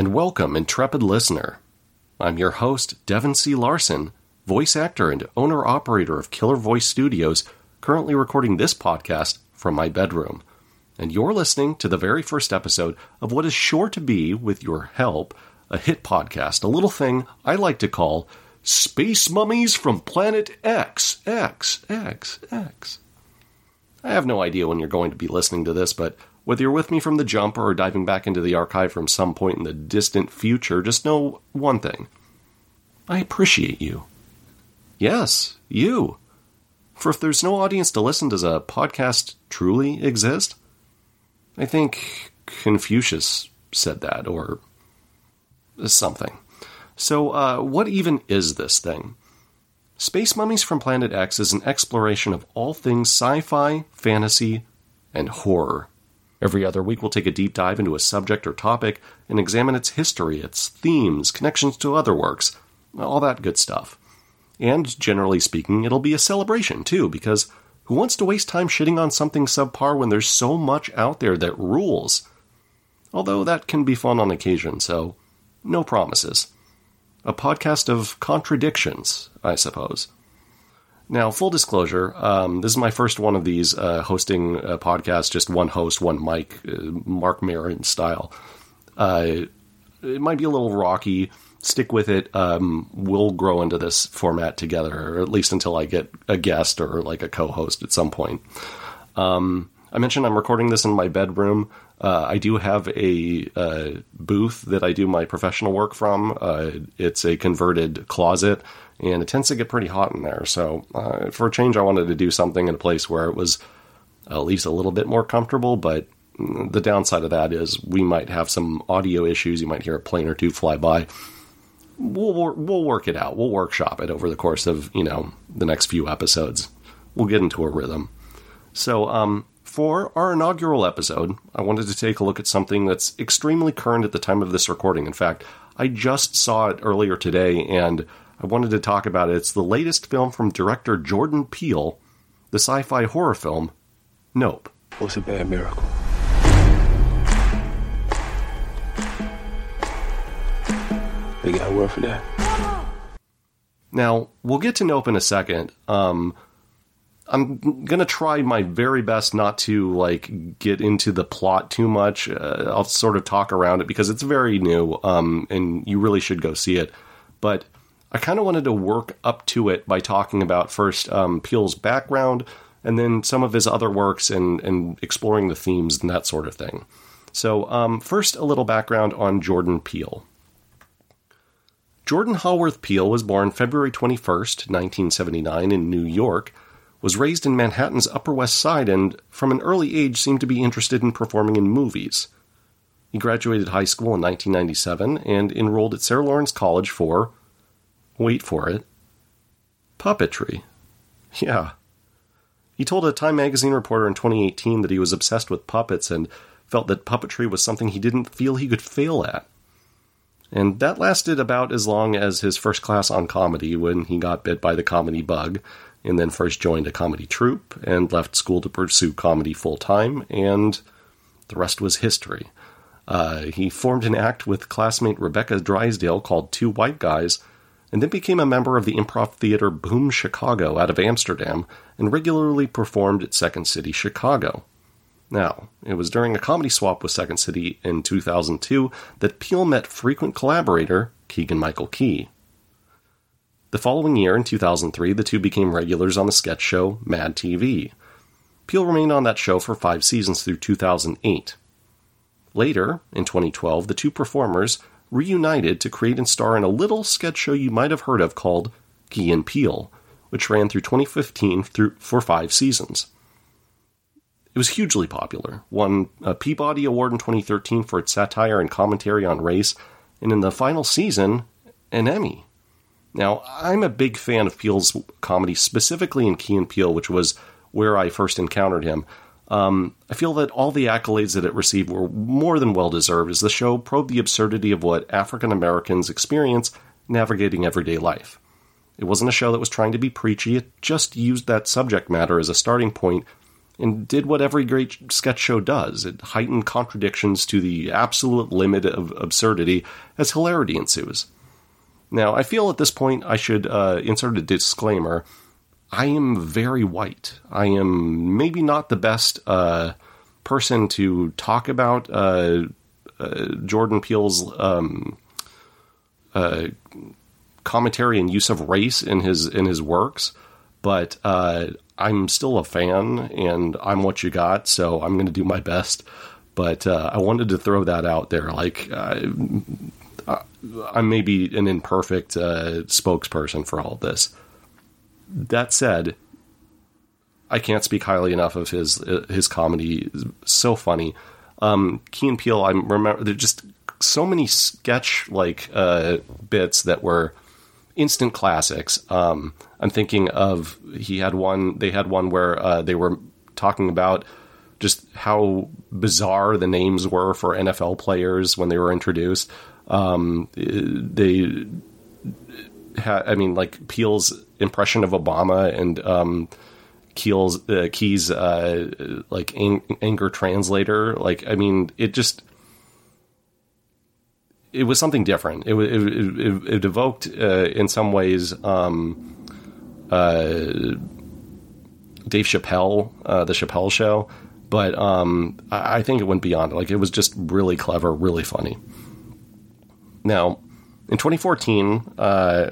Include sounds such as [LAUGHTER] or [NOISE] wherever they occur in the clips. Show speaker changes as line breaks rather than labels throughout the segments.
and welcome, intrepid listener. I'm your host, Devin C. Larson, voice actor and owner operator of Killer Voice Studios, currently recording this podcast from my bedroom. And you're listening to the very first episode of what is sure to be, with your help, a hit podcast, a little thing I like to call Space Mummies from Planet X, X, X, X. I have no idea when you're going to be listening to this, but whether you're with me from the jump or diving back into the archive from some point in the distant future, just know one thing. I appreciate you. Yes, you. For if there's no audience to listen, does a podcast truly exist? I think Confucius said that, or something. So, uh, what even is this thing? Space Mummies from Planet X is an exploration of all things sci fi, fantasy, and horror. Every other week, we'll take a deep dive into a subject or topic and examine its history, its themes, connections to other works, all that good stuff. And generally speaking, it'll be a celebration too, because who wants to waste time shitting on something subpar when there's so much out there that rules? Although that can be fun on occasion, so no promises a podcast of contradictions, I suppose. Now, full disclosure, um, this is my first one of these uh, hosting a podcast, just one host, one mic, uh, Marc Maron style. Uh, it might be a little rocky. Stick with it. Um, we'll grow into this format together, or at least until I get a guest or like a co host at some point. Um, I mentioned I'm recording this in my bedroom. Uh, I do have a uh, booth that I do my professional work from. Uh, it's a converted closet, and it tends to get pretty hot in there. So, uh, for a change, I wanted to do something in a place where it was at least a little bit more comfortable. But the downside of that is we might have some audio issues. You might hear a plane or two fly by. We'll we'll work it out. We'll workshop it over the course of you know the next few episodes. We'll get into a rhythm. So, um, for our inaugural episode, I wanted to take a look at something that's extremely current at the time of this recording. In fact, I just saw it earlier today and I wanted to talk about it. It's the latest film from director Jordan Peele, the sci fi horror film Nope.
What's a bad miracle? They got a word for that.
Now, we'll get to Nope in a second. Um, I'm gonna try my very best not to like get into the plot too much. Uh, I'll sort of talk around it because it's very new, um, and you really should go see it. But I kind of wanted to work up to it by talking about first um, Peele's background, and then some of his other works, and and exploring the themes and that sort of thing. So, um, first, a little background on Jordan Peele. Jordan Haworth Peele was born February 21st, 1979, in New York was raised in Manhattan's Upper West Side and, from an early age, seemed to be interested in performing in movies. He graduated high school in 1997 and enrolled at Sarah Lawrence College for, wait for it, puppetry. Yeah. He told a Time magazine reporter in 2018 that he was obsessed with puppets and felt that puppetry was something he didn't feel he could fail at. And that lasted about as long as his first class on comedy when he got bit by the comedy bug and then first joined a comedy troupe and left school to pursue comedy full time, and the rest was history. Uh, he formed an act with classmate Rebecca Drysdale called Two White Guys, and then became a member of the improv theater Boom Chicago out of Amsterdam and regularly performed at Second City Chicago. Now, it was during a comedy swap with Second City in 2002 that Peele met frequent collaborator Keegan Michael Key. The following year, in 2003, the two became regulars on the sketch show Mad TV. Peele remained on that show for five seasons through 2008. Later, in 2012, the two performers reunited to create and star in a little sketch show you might have heard of called Key and Peele, which ran through 2015 through, for five seasons. It was hugely popular, won a Peabody Award in 2013 for its satire and commentary on race, and in the final season, an Emmy. Now, I'm a big fan of Peele's comedy, specifically in Key and Peele, which was where I first encountered him. Um, I feel that all the accolades that it received were more than well deserved, as the show probed the absurdity of what African Americans experience navigating everyday life. It wasn't a show that was trying to be preachy, it just used that subject matter as a starting point and did what every great sketch show does. It heightened contradictions to the absolute limit of absurdity as hilarity ensues. Now, I feel at this point I should uh, insert a disclaimer. I am very white. I am maybe not the best uh, person to talk about uh, uh Jordan Peele's um, uh, commentary and use of race in his in his works, but uh, I'm still a fan, and I'm what you got, so I'm going to do my best. But I wanted to throw that out there, like I'm maybe an imperfect uh, spokesperson for all of this. That said, I can't speak highly enough of his uh, his comedy. So funny. Um, Key Peele, I remember there's just so many sketch like uh, bits that were instant classics. Um, I'm thinking of he had one. They had one where uh, they were talking about just how bizarre the names were for NFL players when they were introduced. Um, they, I mean, like Peele's impression of Obama and um, Keel's uh, Key's uh, like ang- anger translator. Like, I mean, it just it was something different. It it, it, it evoked uh, in some ways um, uh, Dave Chappelle, uh, the Chappelle Show, but um, I, I think it went beyond. Like, it was just really clever, really funny. Now, in 2014, uh,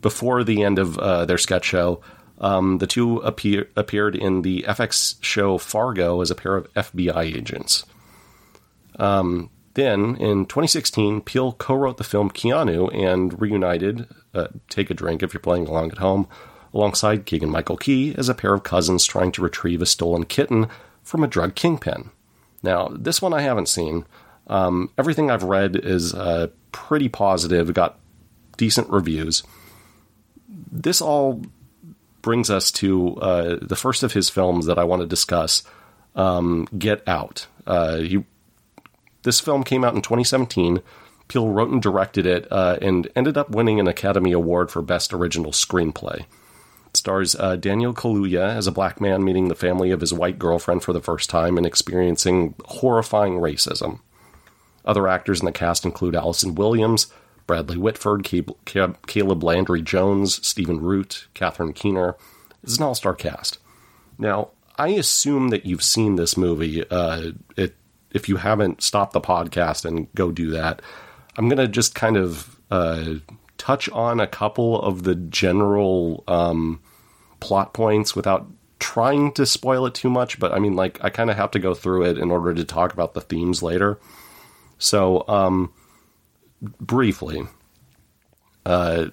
before the end of uh, their sketch show, um, the two appear- appeared in the FX show Fargo as a pair of FBI agents. Um, then, in 2016, Peele co wrote the film Keanu and reunited, uh, take a drink if you're playing along at home, alongside Keegan Michael Key as a pair of cousins trying to retrieve a stolen kitten from a drug kingpin. Now, this one I haven't seen, um, everything I've read is uh, pretty positive, got decent reviews. This all brings us to uh, the first of his films that I want to discuss um, Get Out. Uh, this film came out in 2017. Peele wrote and directed it uh, and ended up winning an Academy Award for Best Original Screenplay. It stars uh, Daniel Kaluuya as a black man meeting the family of his white girlfriend for the first time and experiencing horrifying racism. Other actors in the cast include Allison Williams, Bradley Whitford, Caleb Landry Jones, Stephen Root, Catherine Keener. It's an all star cast. Now, I assume that you've seen this movie. Uh, it, if you haven't, stop the podcast and go do that. I'm going to just kind of uh, touch on a couple of the general um, plot points without trying to spoil it too much, but I mean, like, I kind of have to go through it in order to talk about the themes later. So, um, briefly, uh,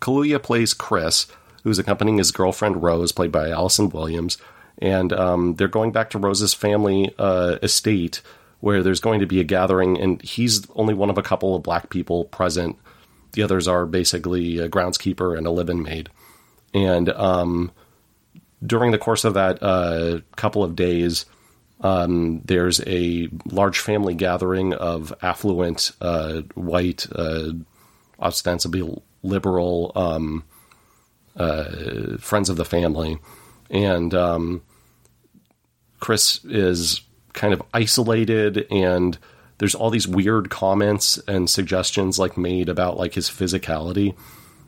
Kaluuya plays Chris, who's accompanying his girlfriend Rose, played by Allison Williams, and um, they're going back to Rose's family uh, estate where there's going to be a gathering, and he's only one of a couple of black people present. The others are basically a groundskeeper and a living maid. And um, during the course of that uh, couple of days, um, there's a large family gathering of affluent, uh, white, uh, ostensibly liberal um, uh, friends of the family. And um, Chris is kind of isolated and there's all these weird comments and suggestions like made about like his physicality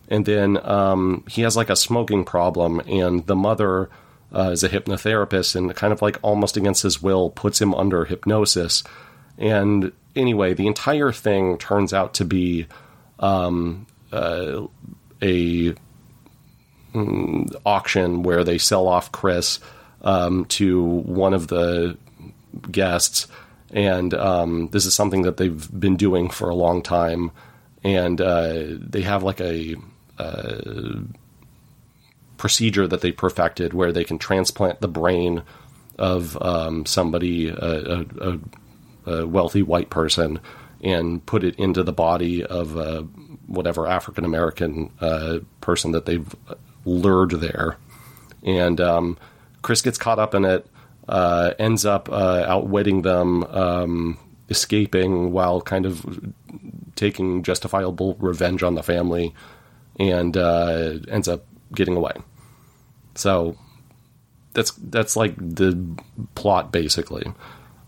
and then um, he has like a smoking problem and the mother uh, as a hypnotherapist and kind of like almost against his will puts him under hypnosis. And anyway, the entire thing turns out to be um, uh, a mm, auction where they sell off Chris um, to one of the guests. And um, this is something that they've been doing for a long time. And uh, they have like a uh, procedure that they perfected where they can transplant the brain of um, somebody, a, a, a, wealthy white person, and put it into the body of uh, whatever African American uh, person that they've lured there. And um, Chris gets caught up in it, uh, ends up uh, outwitting them, um, escaping while kind of taking justifiable revenge on the family, and uh, ends up getting away. So that's that's like the plot basically.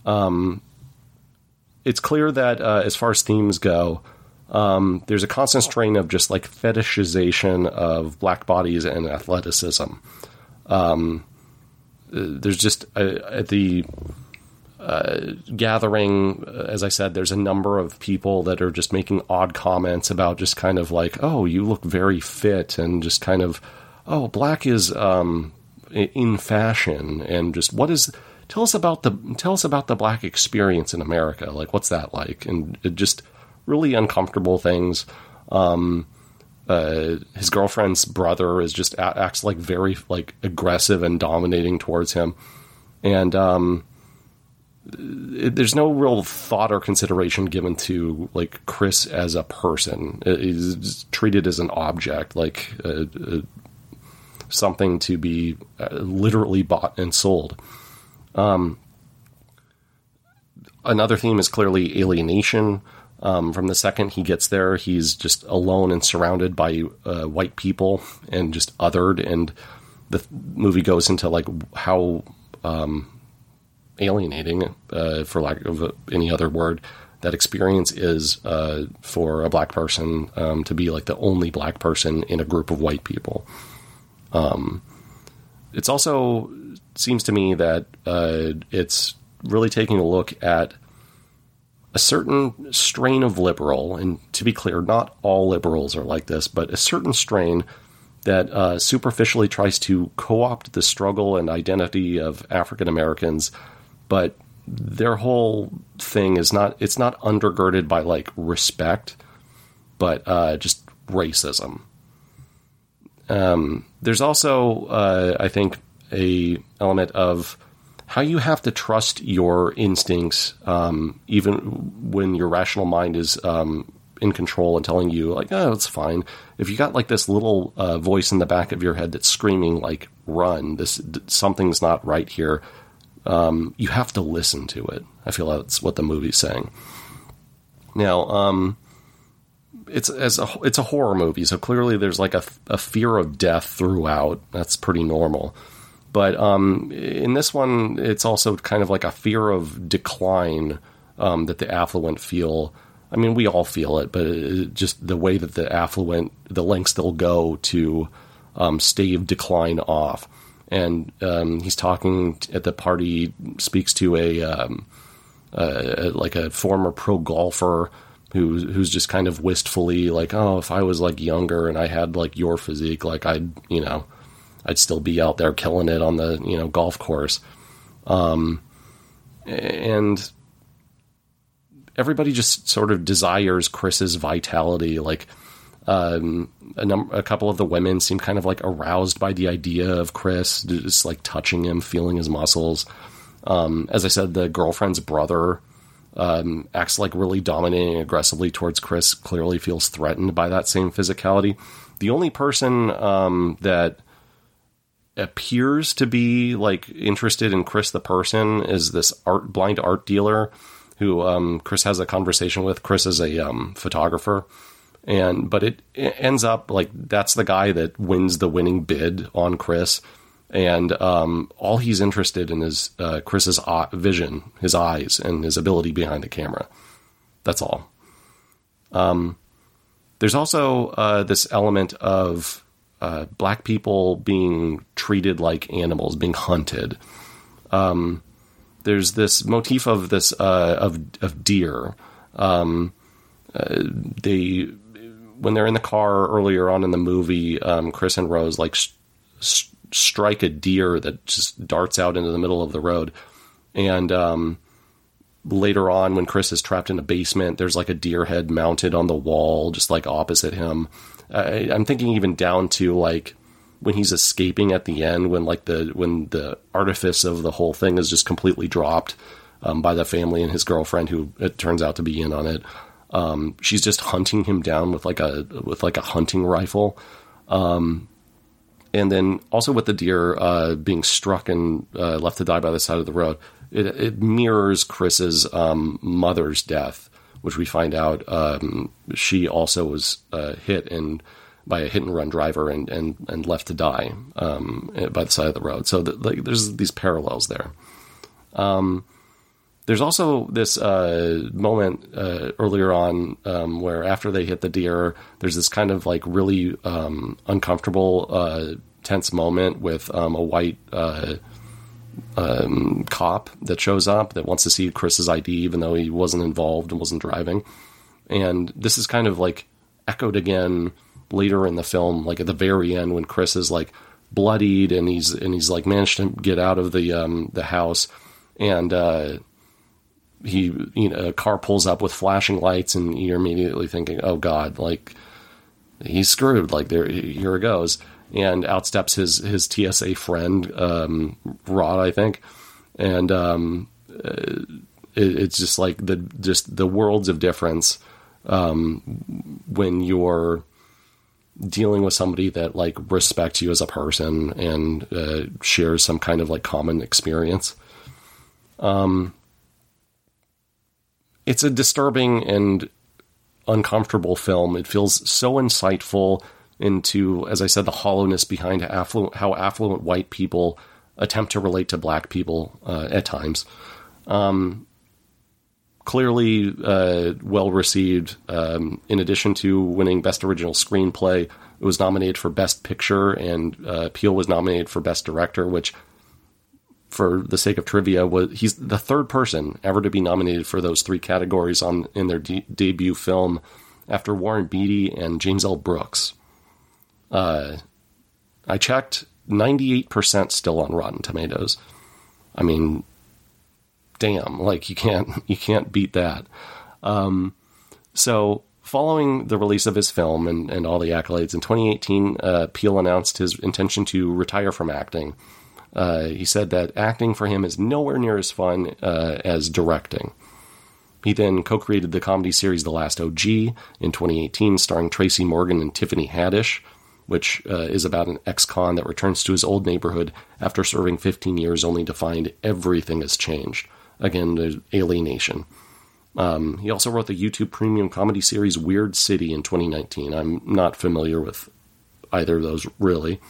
Um, it's clear that uh, as far as themes go, um, there's a constant strain of just like fetishization of black bodies and athleticism. Um, there's just uh, at the uh, gathering, uh, as I said, there's a number of people that are just making odd comments about just kind of like, oh, you look very fit, and just kind of, oh, black is um, in fashion, and just what is tell us about the tell us about the black experience in America. Like, what's that like? And just really uncomfortable things. Um, uh, his girlfriend's brother is just acts like very like aggressive and dominating towards him, and um, there's no real thought or consideration given to like Chris as a person. He's treated as an object, like something to be uh, literally bought and sold. Um, another theme is clearly alienation. Um, from the second he gets there, he's just alone and surrounded by uh, white people and just othered. And the movie goes into like how um, alienating, uh, for lack of any other word, that experience is uh, for a black person um, to be like the only black person in a group of white people. Um, it's also seems to me that uh, it's really taking a look at a certain strain of liberal, and to be clear, not all liberals are like this, but a certain strain that uh, superficially tries to co opt the struggle and identity of African Americans, but their whole thing is not, it's not undergirded by like respect, but uh, just racism. Um, there's also, uh, I think, a element of how you have to trust your instincts, um, even when your rational mind is um, in control and telling you like, "Oh, it's fine." If you got like this little uh, voice in the back of your head that's screaming like, "Run! This something's not right here," um, you have to listen to it. I feel that's what the movie's saying. Now, um, it's as a it's a horror movie, so clearly there's like a, a fear of death throughout. That's pretty normal. But um, in this one, it's also kind of like a fear of decline um, that the affluent feel. I mean, we all feel it, but it, just the way that the affluent, the lengths they'll go to um, stave decline off. And um, he's talking at the party, speaks to a um, like a former pro golfer who who's just kind of wistfully like, oh, if I was like younger and I had like your physique, like I'd you know I'd still be out there killing it on the you know golf course. Um, and everybody just sort of desires Chris's vitality. Like um, a, num- a couple of the women seem kind of like aroused by the idea of Chris, just like touching him, feeling his muscles. Um, as I said, the girlfriend's brother um, acts like really dominating aggressively towards Chris. Clearly feels threatened by that same physicality. The only person um, that appears to be like interested in Chris the person is this art blind art dealer who um, Chris has a conversation with. Chris is a um, photographer, and but it, it, ends up like that's the guy that wins the winning bid on Chris, and um, all he's interested in is uh, Chris's vision, his eyes, and his ability behind the camera. That's all. Um, there's also uh, this element of uh, black people being treated like animals, being hunted. Um, there's this motif of this uh, of of deer. Um, uh, they when they're in the car earlier on in the movie, um, Chris and Rose like st- strike a deer that just darts out into the middle of the road, and um, later on when Chris is trapped in a basement, there's like a deer head mounted on the wall, just like opposite him. I, I'm thinking even down to like when he's escaping at the end, when like the when the artifice of the whole thing is just completely dropped um, by the family and his girlfriend, who it turns out to be in on it. Um, she's just hunting him down with like a with like a hunting rifle, um, and then also with the deer uh, being struck and uh, left to die by the side of the road. It, it mirrors Chris's um, mother's death which we find out um, she also was uh, hit and by a hit and run driver and and, and left to die um, by the side of the road. So the, like, there's these parallels there. Um, there's also this uh, moment uh, earlier on um, where after they hit the deer, there's this kind of like really um, uncomfortable, uh, tense moment with um, a white uh, um, cop that shows up that wants to see Chris's ID, even though he wasn't involved and wasn't driving. And this is kind of like echoed again later in the film, like at the very end when Chris is like bloodied and he's and he's like managed to get out of the um, the house and uh, he you know a car pulls up with flashing lights and you're immediately thinking oh god like he's screwed. Like there here it goes. And out steps his his TSA friend um, Rod I think. And um, it, it's just like the just the worlds of difference um, when you're dealing with somebody that like respects you as a person and uh, shares some kind of like common experience. Um, it's a disturbing and uncomfortable film. It feels so insightful into, as I said, the hollowness behind affluent, how affluent white people attempt to relate to black people uh, at times. Um, clearly uh, well received. Um, in addition to winning Best Original Screenplay, it was nominated for Best Picture, and uh, Peele was nominated for Best Director, which, for the sake of trivia, was he's the third person ever to be nominated for those three categories on in their de- debut film, after Warren Beatty and James L. Brooks. Uh, I checked, ninety eight percent still on Rotten Tomatoes. I mean, damn, like you can't [LAUGHS] you can't beat that. Um, so following the release of his film and, and all the accolades in 2018, uh, Peele announced his intention to retire from acting. Uh, he said that acting for him is nowhere near as fun uh, as directing. He then co created the comedy series The Last OG in 2018, starring Tracy Morgan and Tiffany Haddish, which uh, is about an ex con that returns to his old neighborhood after serving 15 years only to find everything has changed. Again, alienation. Um, he also wrote the YouTube premium comedy series Weird City in 2019. I'm not familiar with either of those really.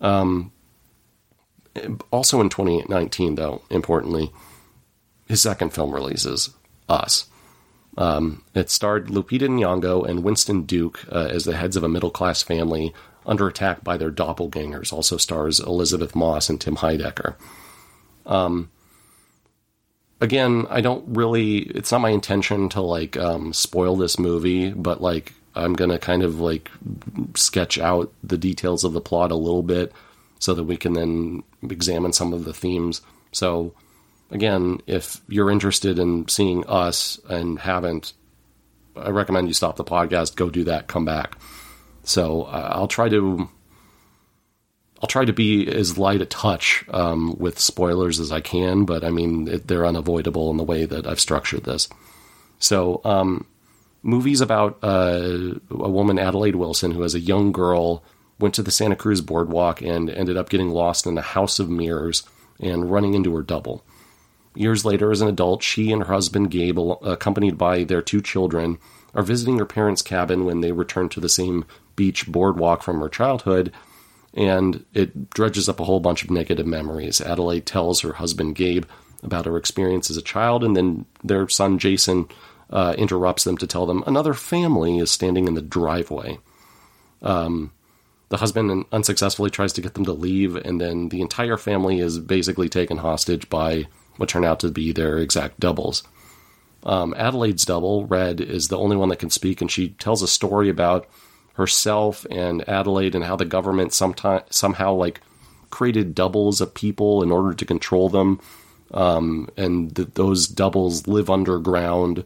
Um, also in 2019, though, importantly, his second film releases Us. Um, it starred Lupita Nyong'o and Winston Duke uh, as the heads of a middle class family under attack by their doppelgangers. Also stars Elisabeth Moss and Tim Heidecker. Um, again, I don't really. It's not my intention to like um, spoil this movie, but like I'm gonna kind of like sketch out the details of the plot a little bit so that we can then examine some of the themes. So again, if you're interested in seeing us and haven't, I recommend you stop the podcast, go do that, come back. So uh, I'll try to I'll try to be as light a touch um, with spoilers as I can, but I mean it, they're unavoidable in the way that I've structured this. So, um, movies about uh, a woman, Adelaide Wilson, who as a young girl went to the Santa Cruz boardwalk and ended up getting lost in a house of mirrors and running into her double. Years later, as an adult, she and her husband Gabe, accompanied by their two children, are visiting her parents' cabin when they return to the same beach boardwalk from her childhood and it dredges up a whole bunch of negative memories. Adelaide tells her husband Gabe about her experience as a child, and then their son Jason uh, interrupts them to tell them another family is standing in the driveway. Um, the husband unsuccessfully tries to get them to leave, and then the entire family is basically taken hostage by what turn out to be their exact doubles. Um, Adelaide's double, Red, is the only one that can speak, and she tells a story about herself and Adelaide and how the government sometime, somehow like created doubles of people in order to control them. Um, and th- those doubles live underground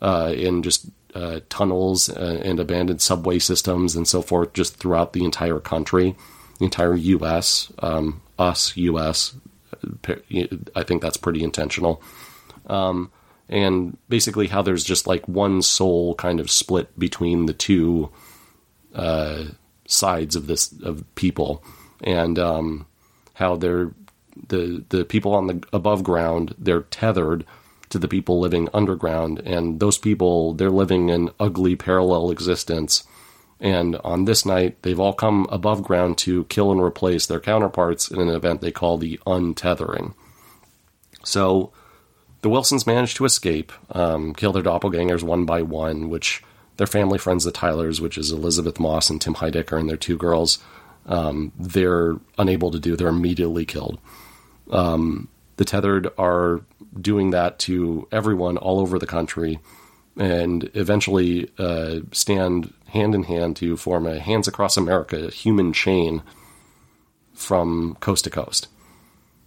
uh, in just uh, tunnels uh, and abandoned subway systems and so forth, just throughout the entire country, the entire U.S., um, us, U.S. I think that's pretty intentional. Um, and basically, how there's just like one soul kind of split between the two uh, sides of this of people, and um, how they're the the people on the above ground they're tethered to the people living underground, and those people they're living an ugly parallel existence And on this night, they've all come above ground to kill and replace their counterparts in an event they call the untethering. So the Wilsons manage to escape, um, kill their doppelgangers one by one, which their family friends, the Tylers, which is Elisabeth Moss and Tim Heidecker and their two girls, um, they're unable to do. They're immediately killed. Um, the tethered are doing that to everyone all over the country and eventually uh, stand hand in hand to form a Hands Across America human chain from coast to coast.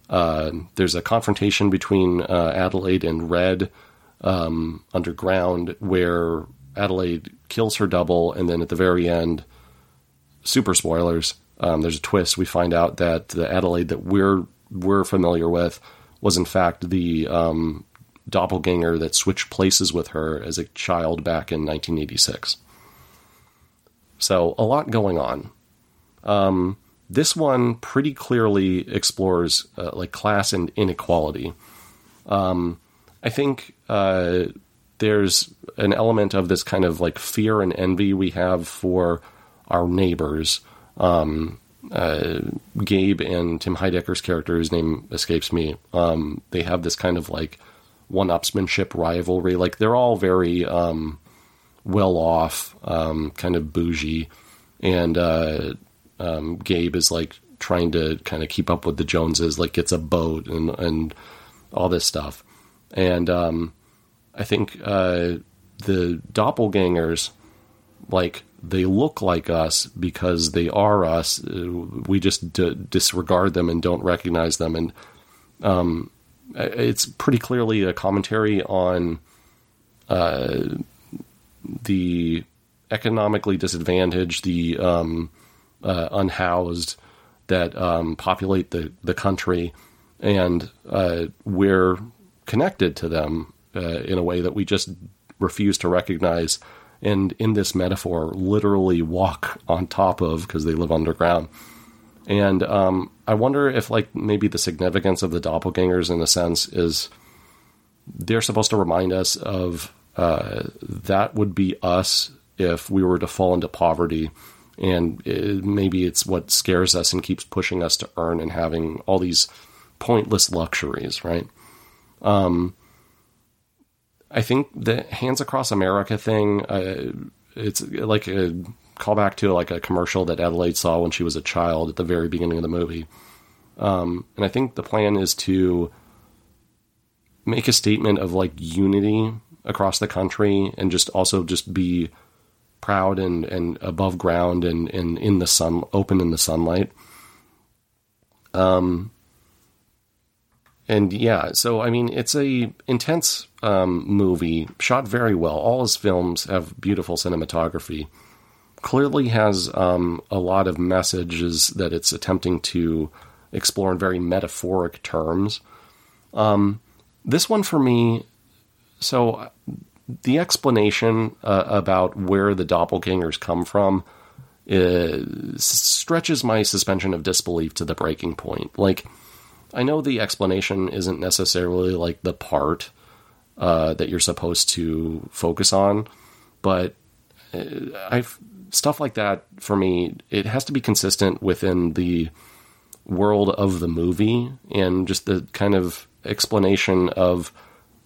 Uh, there's a confrontation between uh, Adelaide and Red um, underground where Adelaide kills her double, and then at the very end, super spoilers. Um, there's a twist. We find out that the Adelaide that we're we're familiar with was in fact the um, doppelganger that switched places with her as a child back in 1986. So a lot going on. Um, this one pretty clearly explores uh, like class and inequality. Um, I think uh, there's an element of this kind of like fear and envy we have for our neighbors. Um, uh, Gabe and Tim Heidecker's character, whose name escapes me, um, they have this kind of like one-upsmanship rivalry. Like they're all very um, well off, um, kind of bougie, and uh, um, Gabe is like trying to kind of keep up with the Joneses, like gets a boat and and all this stuff. And um, I think uh, the doppelgangers, like they look like us because they are us. We just d- disregard them and don't recognize them. And um, it's pretty clearly a commentary on uh, the economically disadvantaged, the um, uh, unhoused that um, populate the, the country, and uh, we're connected to them uh, in a way that we just refuse to recognize. And in this metaphor, literally walk on top of because they live underground. And um, I wonder if, like, maybe the significance of the doppelgangers, in a sense, is they're supposed to remind us of uh, that would be us if we were to fall into poverty and it, maybe it's what scares us and keeps pushing us to earn and having all these pointless luxuries, right? Um, I think the Hands Across America thing, uh, it's like a callback to like a commercial that Adelaide saw when she was a child at the very beginning of the movie. Um, and I think the plan is to make a statement of like unity across the country and just also just be proud and, and above ground and, and in the sun, open in the sunlight. Um, and yeah, so I mean, it's a intense um, movie, shot very well. All his films have beautiful cinematography. Clearly has um, a lot of messages that it's attempting to explore in very metaphoric terms. Um, this one for me, so the explanation uh, about where the doppelgangers come from uh, stretches my suspension of disbelief to the breaking point. Like, I know the explanation isn't necessarily like the part uh, that you're supposed to focus on, but uh, I've stuff like that for me. It has to be consistent within the world of the movie and just the kind of explanation of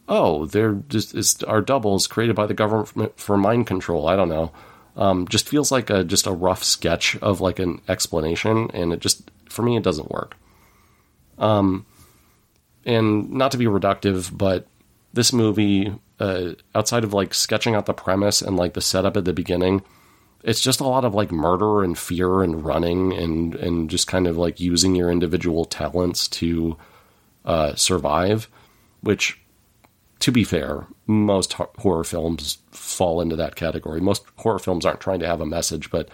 oh, they're just it's, are doubles created by the government for mind control. I don't know. Um, just feels like a just a rough sketch of like an explanation, and it just for me it doesn't work. Um, and not to be reductive, but this movie, uh, outside of like sketching out the premise and like the setup at the beginning, it's just a lot of like murder and fear and running and and just kind of like using your individual talents to uh, survive, which to be fair, most horror films fall into that category. Most horror films aren't trying to have a message, but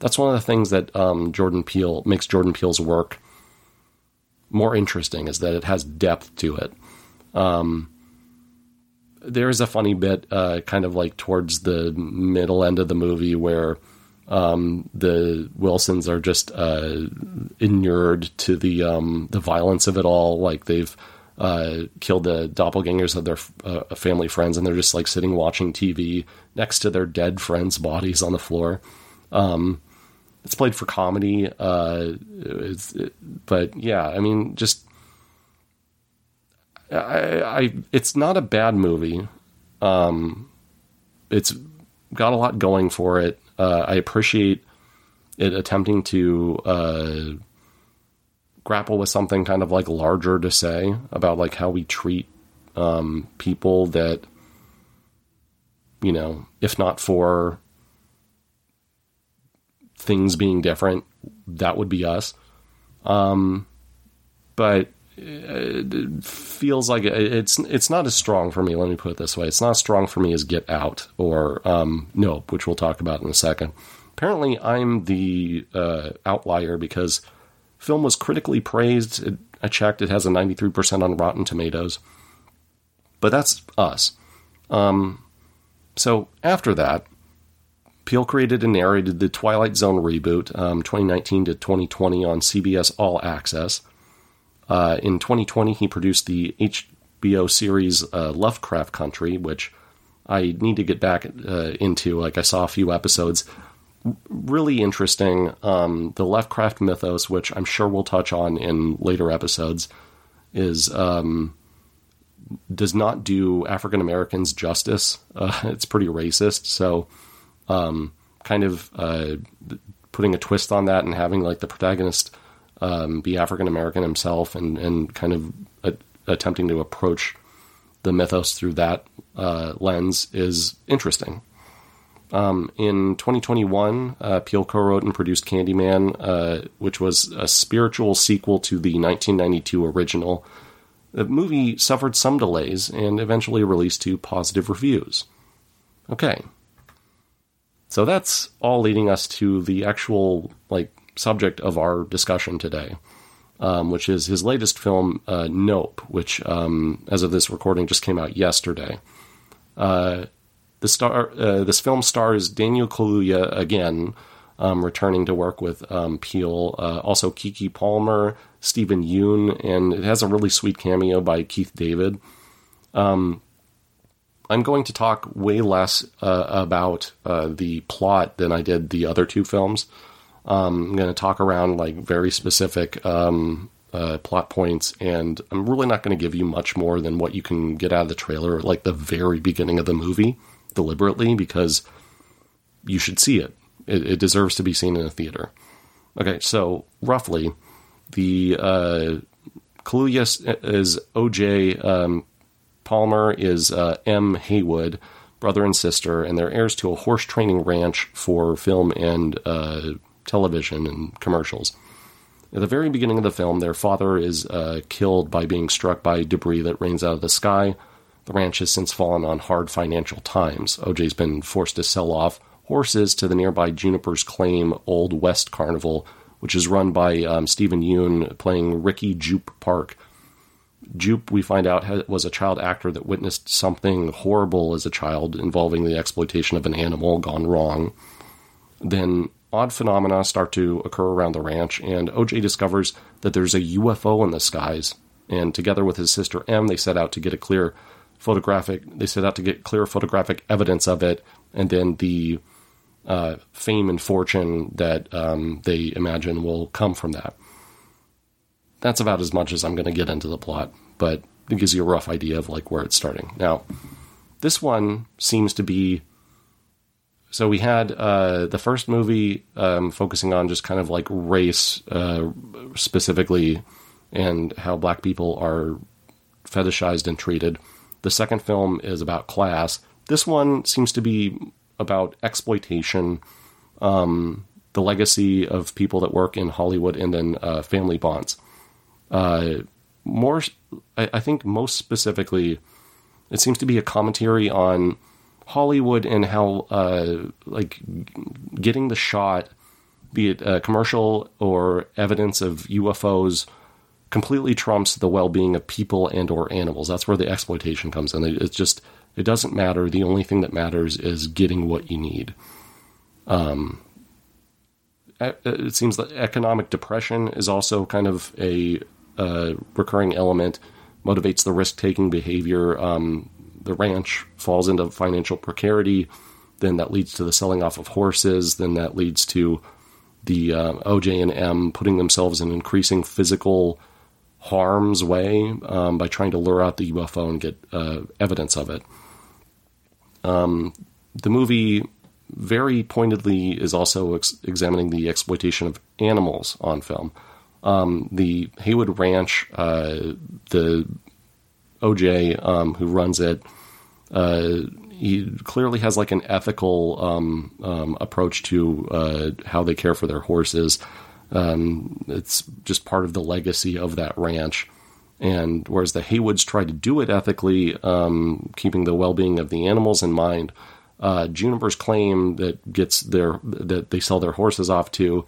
that's one of the things that um, Jordan Peele makes Jordan Peele's work more interesting is that it has depth to it. Um, there is a funny bit, uh, kind of like towards the middle end of the movie, where um, the Wilsons are just uh, inured to the um, the violence of it all. Like they've uh, killed the doppelgangers of their uh, family friends, and they're just like sitting watching TV next to their dead friends' bodies on the floor. Um, it's played for comedy, uh, it, but yeah, I mean, just I, I, it's not a bad movie. Um, it's got a lot going for it. Uh, I appreciate it attempting to uh, grapple with something kind of like larger to say about like how we treat um, people that you know, if not for things being different, that would be us. Um, but it feels like it's it's not as strong for me. Let me put it this way: it's not strong for me as Get Out or um, Nope, which we'll talk about in a second. Apparently, I'm the uh, outlier because film was critically praised. It, I checked; it has a 93% on Rotten Tomatoes, but that's us. Um, so after that, Peele created and narrated the Twilight Zone reboot, um, 2019 to 2020 on CBS All Access. Uh, in 2020, he produced the HBO series uh, Lovecraft Country, which I need to get back uh, into. Like I saw a few episodes, really interesting. Um, the Lovecraft mythos, which I'm sure we'll touch on in later episodes, is um, does not do African Americans justice. [LAUGHS] It's pretty racist. So, um, kind of uh, putting a twist on that and having like the protagonist um, be African American himself and and kind of a, attempting to approach the mythos through that uh, lens is interesting. Um, in 2021, uh, Peele co-wrote and produced Candyman, uh, which was a spiritual sequel to the 1992 original. The movie suffered some delays and eventually released to positive reviews. Okay, so that's all leading us to the actual like subject of our discussion today, um, which is his latest film, uh, Nope, which, um, as of this recording, just came out yesterday. Uh, the star, uh, this film stars Daniel Kaluuya again, um, returning to work with um, Peele. Uh, also, Keke Palmer, Steven Yeun, and it has a really sweet cameo by Keith David. Um, I'm going to talk way less uh, about uh, the plot than I did the other two films. Um, I'm going to talk around like very specific um, uh, plot points, and I'm really not going to give you much more than what you can get out of the trailer, like the very beginning of the movie, deliberately, because you should see it. It, it deserves to be seen in a theater. Okay, so roughly, the uh, Kaluuya is OJ, um, Palmer is uh, Em Haywood, brother and sister, and they're heirs to a horse training ranch for film and uh, television and commercials. At the very beginning of the film, their father is uh, killed by being struck by debris that rains out of the sky. The ranch has since fallen on hard financial times. OJ's been forced to sell off horses to the nearby Jupiter's Claim Old West Carnival, which is run by um, Steven Yeun playing Ricky Jupe Park. Jupe, we find out, was a child actor that witnessed something horrible as a child involving the exploitation of an animal gone wrong. Then odd phenomena start to occur around the ranch, and OJ discovers that there's a UFO in the skies. And together with his sister Em, they set out to get a clear photographic. They set out to get clear photographic evidence of it, and then the uh, fame and fortune that um, they imagine will come from that. That's about as much as I'm going to get into the plot, but it gives you a rough idea of like where it's starting. Now, this one seems to be so we had uh, the first movie um, focusing on just kind of like race uh, specifically and how black people are fetishized and treated. The second film is about class. This one seems to be about exploitation, um, the legacy of people that work in Hollywood, and then uh, family bonds. Uh, more, I, I think, most specifically, it seems to be a commentary on Hollywood and how uh, like getting the shot, be it a commercial or evidence of UFOs, completely trumps the well-being of people and or animals. That's where the exploitation comes in. It's just it doesn't matter. The only thing that matters is getting what you need. Um, it seems that economic depression is also kind of a, a recurring element, motivates the risk-taking behavior. Um, the ranch falls into financial precarity. then that leads to the selling off of horses, then that leads to the uh, OJ and Em putting themselves in increasing physical harm's way um, by trying to lure out the UFO and get uh, evidence of it. Um, the movie very pointedly is also ex- examining the exploitation of animals on film. Um, the Haywood Ranch, uh, the OJ um, who runs it, uh, he clearly has like an ethical um, um, approach to uh, how they care for their horses. Um, it's just part of the legacy of that ranch. And whereas the Haywoods try to do it ethically, um, keeping the well-being of the animals in mind, uh, Jupiter's Claim that gets their that they sell their horses off to,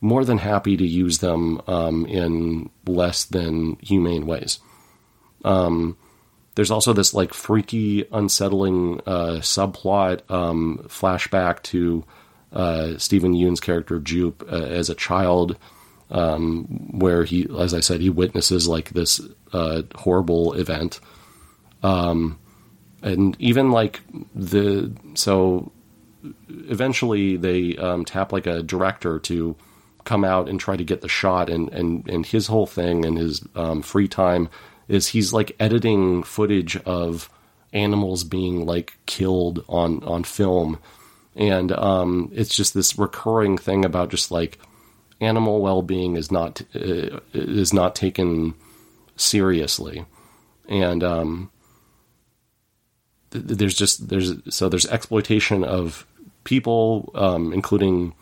more than happy to use them um, in less than humane ways. Um, there's also this like freaky, unsettling uh, subplot um, flashback to uh, Steven Yeun's character Jupe uh, as a child, um, where he, as I said, he witnesses like this uh, horrible event, um, and even like the so eventually they um, tap like a director to come out and try to get the shot and and and his whole thing and his um, free time is he's like editing footage of animals being like killed on on film. And um, it's just this recurring thing about just like animal well-being is not uh, is not taken seriously. And um, th- there's just there's so there's exploitation of people um, including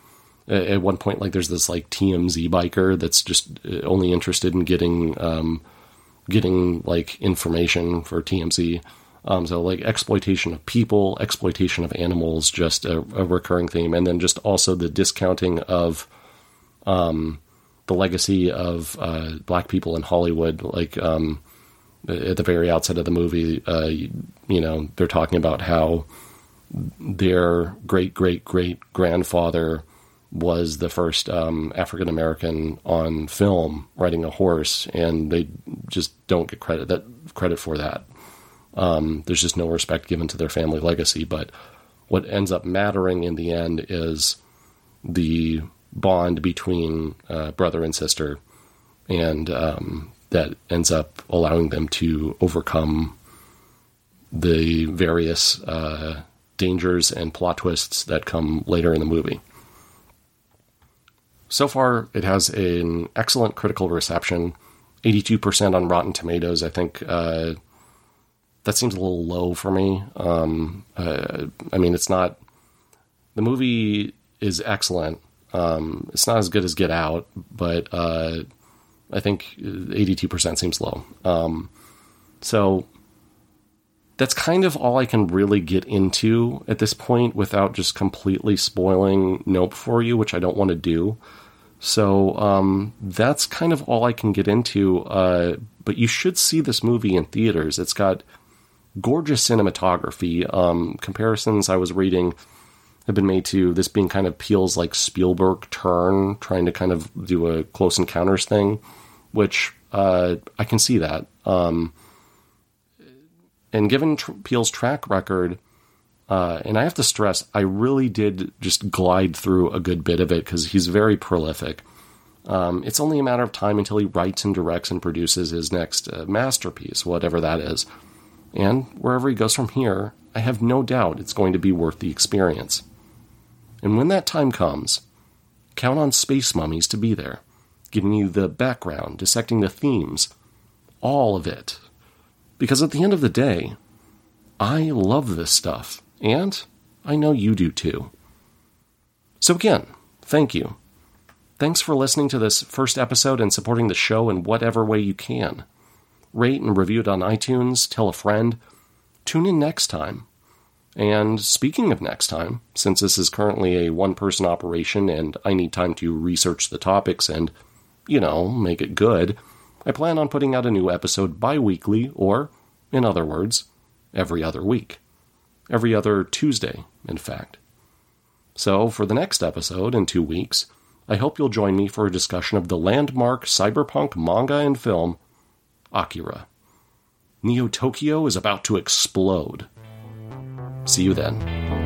at one point like there's this like TMZ biker that's just uh, only interested in getting um, getting like information for TMZ. Um, so like exploitation of people, exploitation of animals, just a, a, recurring theme, and then just also the discounting of um, the legacy of uh, black people in Hollywood. Like um, at the very outset of the movie, uh, you, you know, they're talking about how their great great great grandfather was the first um, African American on film riding a horse, and they just don't get credit that credit for that. Um, there's just no respect given to their family legacy. But what ends up mattering in the end is the bond between uh, brother and sister, and um, that ends up allowing them to overcome the various uh, dangers and plot twists that come later in the movie. So far, it has an excellent critical reception. 82% on Rotten Tomatoes. I think uh, that seems a little low for me. Um, uh, I mean, it's not. The movie is excellent. Um, it's not as good as Get Out, but uh, I think 82% seems low. Um, so that's kind of all I can really get into at this point without just completely spoiling Nope for you, which I don't want to do. So um, that's kind of all I can get into. Uh, but you should see this movie in theaters. It's got gorgeous cinematography. Um, comparisons I was reading have been made to this being kind of Peele's like Spielberg turn, trying to kind of do a Close Encounters thing, which uh, I can see that. Um, and given tr- Peele's track record, uh, and I have to stress, I really did just glide through a good bit of it because he's very prolific. Um, it's only a matter of time until he writes and directs and produces his next uh, masterpiece, whatever that is. And wherever he goes from here, I have no doubt it's going to be worth the experience. And when that time comes, count on Space Mummies to be there, giving you the background, dissecting the themes, all of it. Because at the end of the day, I love this stuff. And I know you do too. So, again, thank you. Thanks for listening to this first episode and supporting the show in whatever way you can. Rate and review it on iTunes, tell a friend. Tune in next time. And speaking of next time, since this is currently a one person operation and I need time to research the topics and, you know, make it good, I plan on putting out a new episode bi weekly, or, in other words, every other week every other Tuesday, in fact. So, for the next episode in two weeks, I hope you'll join me for a discussion of the landmark cyberpunk manga and film, Akira. Neo Tokyo is about to explode. See you then.